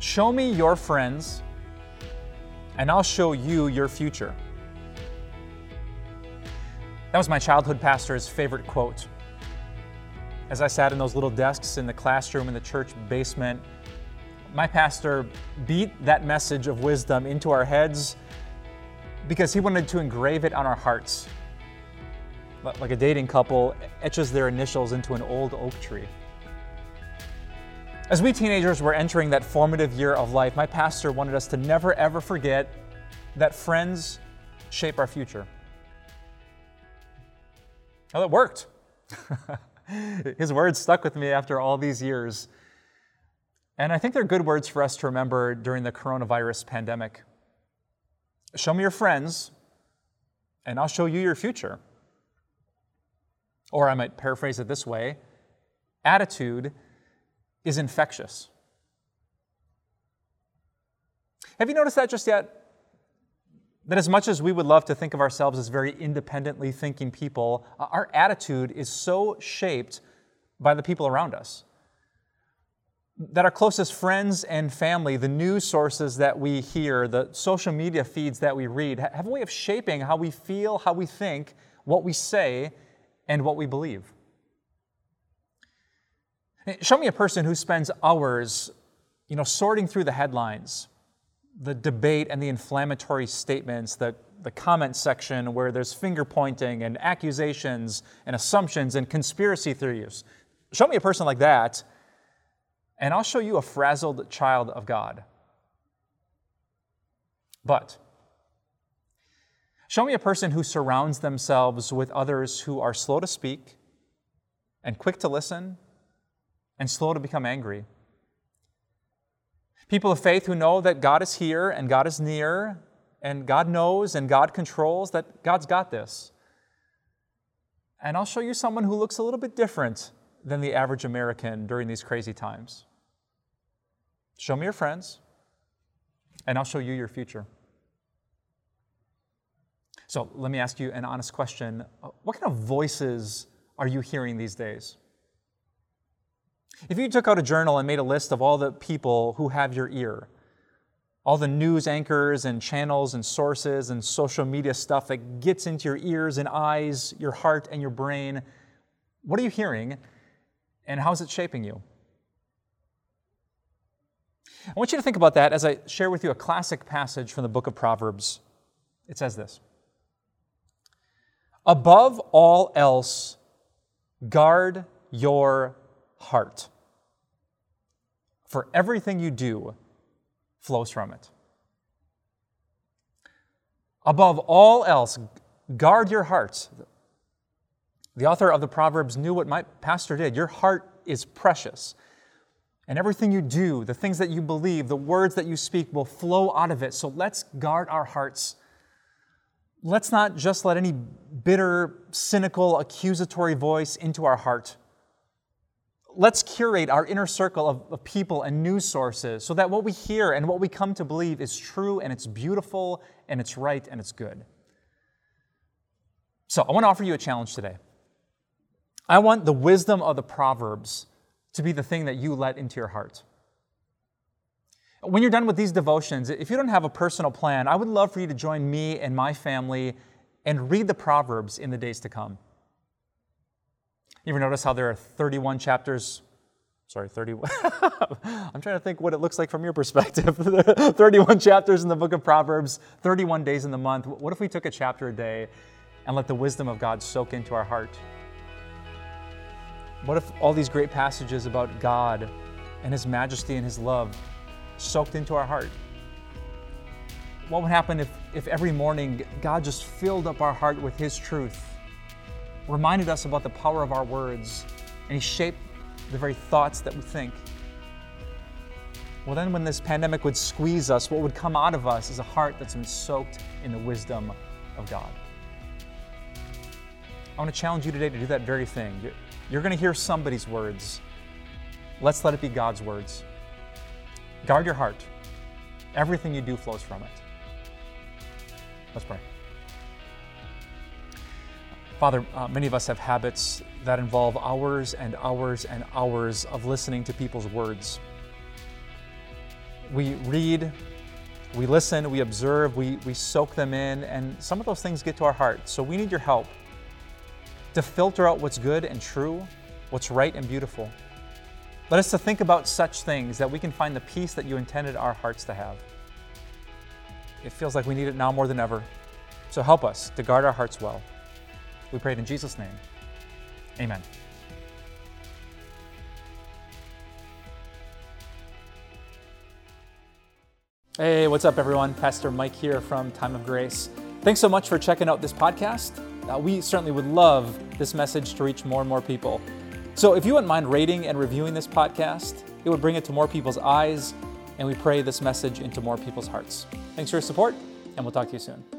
Show me your friends, and I'll show you your future. That was my childhood pastor's favorite quote. As I sat in those little desks in the classroom in the church basement, my pastor beat that message of wisdom into our heads because he wanted to engrave it on our hearts. Like a dating couple etches their initials into an old oak tree. As we teenagers were entering that formative year of life, my pastor wanted us to never ever forget that friends shape our future. Well, it worked. His words stuck with me after all these years. And I think they're good words for us to remember during the coronavirus pandemic. Show me your friends, and I'll show you your future. Or I might paraphrase it this way attitude is infectious. Have you noticed that just yet? That as much as we would love to think of ourselves as very independently thinking people, uh, our attitude is so shaped by the people around us. That our closest friends and family, the news sources that we hear, the social media feeds that we read, have a way of shaping how we feel, how we think, what we say, and what we believe. Show me a person who spends hours, you know, sorting through the headlines, the debate and the inflammatory statements, the, the comment section where there's finger pointing and accusations and assumptions and conspiracy theories. Show me a person like that, and I'll show you a frazzled child of God. But show me a person who surrounds themselves with others who are slow to speak and quick to listen and slow to become angry People of faith who know that God is here and God is near and God knows and God controls, that God's got this. And I'll show you someone who looks a little bit different than the average American during these crazy times. Show me your friends, and I'll show you your future. So let me ask you an honest question. What kind of voices are you hearing these days? If you took out a journal and made a list of all the people who have your ear, all the news anchors and channels and sources and social media stuff that gets into your ears and eyes, your heart and your brain, what are you hearing and how is it shaping you? I want you to think about that as I share with you a classic passage from the book of Proverbs. It says this Above all else, guard your heart. For everything you do flows from it. Above all else, guard your heart. The author of the Proverbs knew what my pastor did. Your heart is precious. And everything you do, the things that you believe, the words that you speak will flow out of it. So let's guard our hearts. Let's not just let any bitter, cynical, accusatory voice into our heart let's curate our inner circle of, of, people and news sources so that what we hear and what we come to believe is true and it's beautiful and it's right and it's good. So, I want to offer you a challenge today. I want the wisdom of the Proverbs to be the thing that you let into your heart. When you're done with these devotions, if you don't have a personal plan, I would love for you to join me and my family and read the Proverbs in the days to come. You ever notice how there are 31 chapters? Sorry, 31. I'm trying to think what it looks like from your perspective. 31 chapters in the book of Proverbs, 31 days in the month. What if we took a chapter a day and let the wisdom of God soak into our heart? What if all these great passages about God and His majesty and His love soaked into our heart? What would happen if, if every morning God just filled up our heart with His truth? Reminded us about the power of our words, and He shaped the very thoughts that we think. Well, then, when this pandemic would squeeze us, what would come out of us is a heart that's been soaked in the wisdom of God. I want to challenge you today to do that very thing. You're going to hear somebody's words. Let's let it be God's words. Guard your heart. Everything you do flows from it. Let's pray. Father, uh, many of us have habits that involve hours and hours and hours of listening to people's words. we read, we listen, we observe, we, we soak them in, and some of those things get to our heart. So we need your help to filter out what's good and true, what's right and beautiful. Let us to think about such things that we can find the peace that you intended our hearts to have. It feels like we need it now more than ever. So help us to guard our hearts well. We pray it in Jesus' name. Amen. Hey, what's up, everyone? Pastor Mike here from Time of Grace. Thanks so much for checking out this podcast. Uh, we certainly would love this message to reach more and more people. So, if you wouldn't mind rating and reviewing this podcast, it would bring it to more people's eyes, and we pray this message into more people's hearts. Thanks for your support, and we'll talk to you soon.